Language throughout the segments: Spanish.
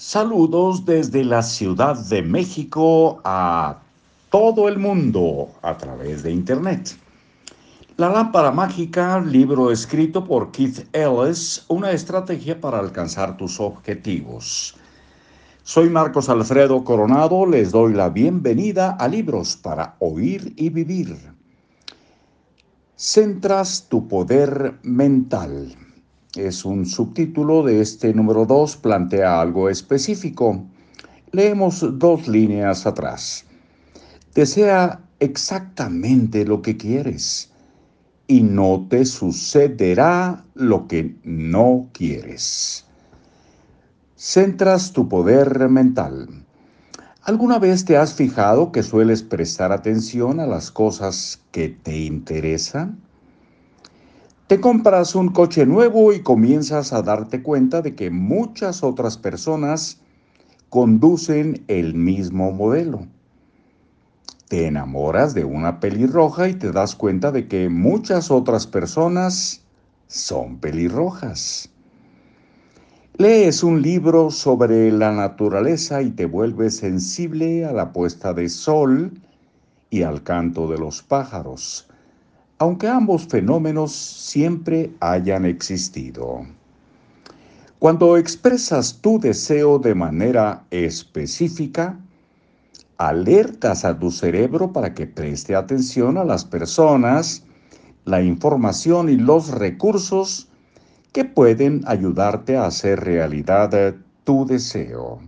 Saludos desde la Ciudad de México a todo el mundo a través de Internet. La lámpara mágica, libro escrito por Keith Ellis, una estrategia para alcanzar tus objetivos. Soy Marcos Alfredo Coronado, les doy la bienvenida a Libros para Oír y Vivir. Centras tu poder mental es un subtítulo de este número 2, plantea algo específico. Leemos dos líneas atrás. Desea exactamente lo que quieres y no te sucederá lo que no quieres. Centras tu poder mental. ¿Alguna vez te has fijado que sueles prestar atención a las cosas que te interesan? Te compras un coche nuevo y comienzas a darte cuenta de que muchas otras personas conducen el mismo modelo. Te enamoras de una pelirroja y te das cuenta de que muchas otras personas son pelirrojas. Lees un libro sobre la naturaleza y te vuelves sensible a la puesta de sol y al canto de los pájaros aunque ambos fenómenos siempre hayan existido. Cuando expresas tu deseo de manera específica, alertas a tu cerebro para que preste atención a las personas, la información y los recursos que pueden ayudarte a hacer realidad tu deseo.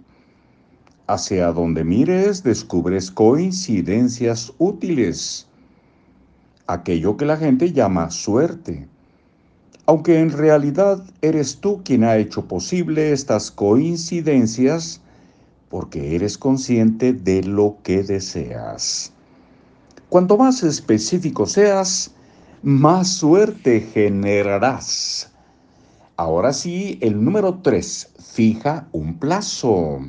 Hacia donde mires descubres coincidencias útiles aquello que la gente llama suerte, aunque en realidad eres tú quien ha hecho posible estas coincidencias porque eres consciente de lo que deseas. Cuanto más específico seas, más suerte generarás. Ahora sí, el número 3, fija un plazo.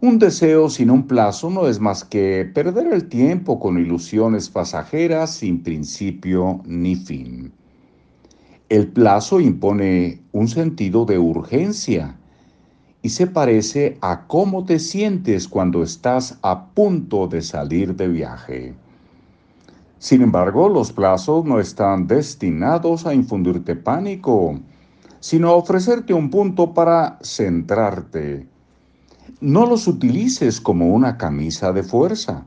Un deseo sin un plazo no es más que perder el tiempo con ilusiones pasajeras sin principio ni fin. El plazo impone un sentido de urgencia y se parece a cómo te sientes cuando estás a punto de salir de viaje. Sin embargo, los plazos no están destinados a infundirte pánico, sino a ofrecerte un punto para centrarte no los utilices como una camisa de fuerza.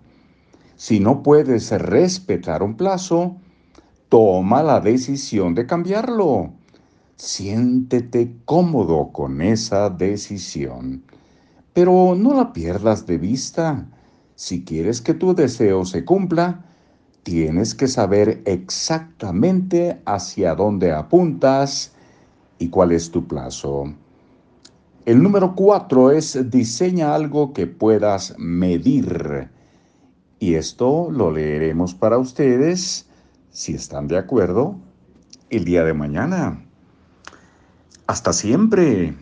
Si no puedes respetar un plazo, toma la decisión de cambiarlo. Siéntete cómodo con esa decisión. Pero no la pierdas de vista. Si quieres que tu deseo se cumpla, tienes que saber exactamente hacia dónde apuntas y cuál es tu plazo. El número cuatro es diseña algo que puedas medir. Y esto lo leeremos para ustedes, si están de acuerdo, el día de mañana. Hasta siempre.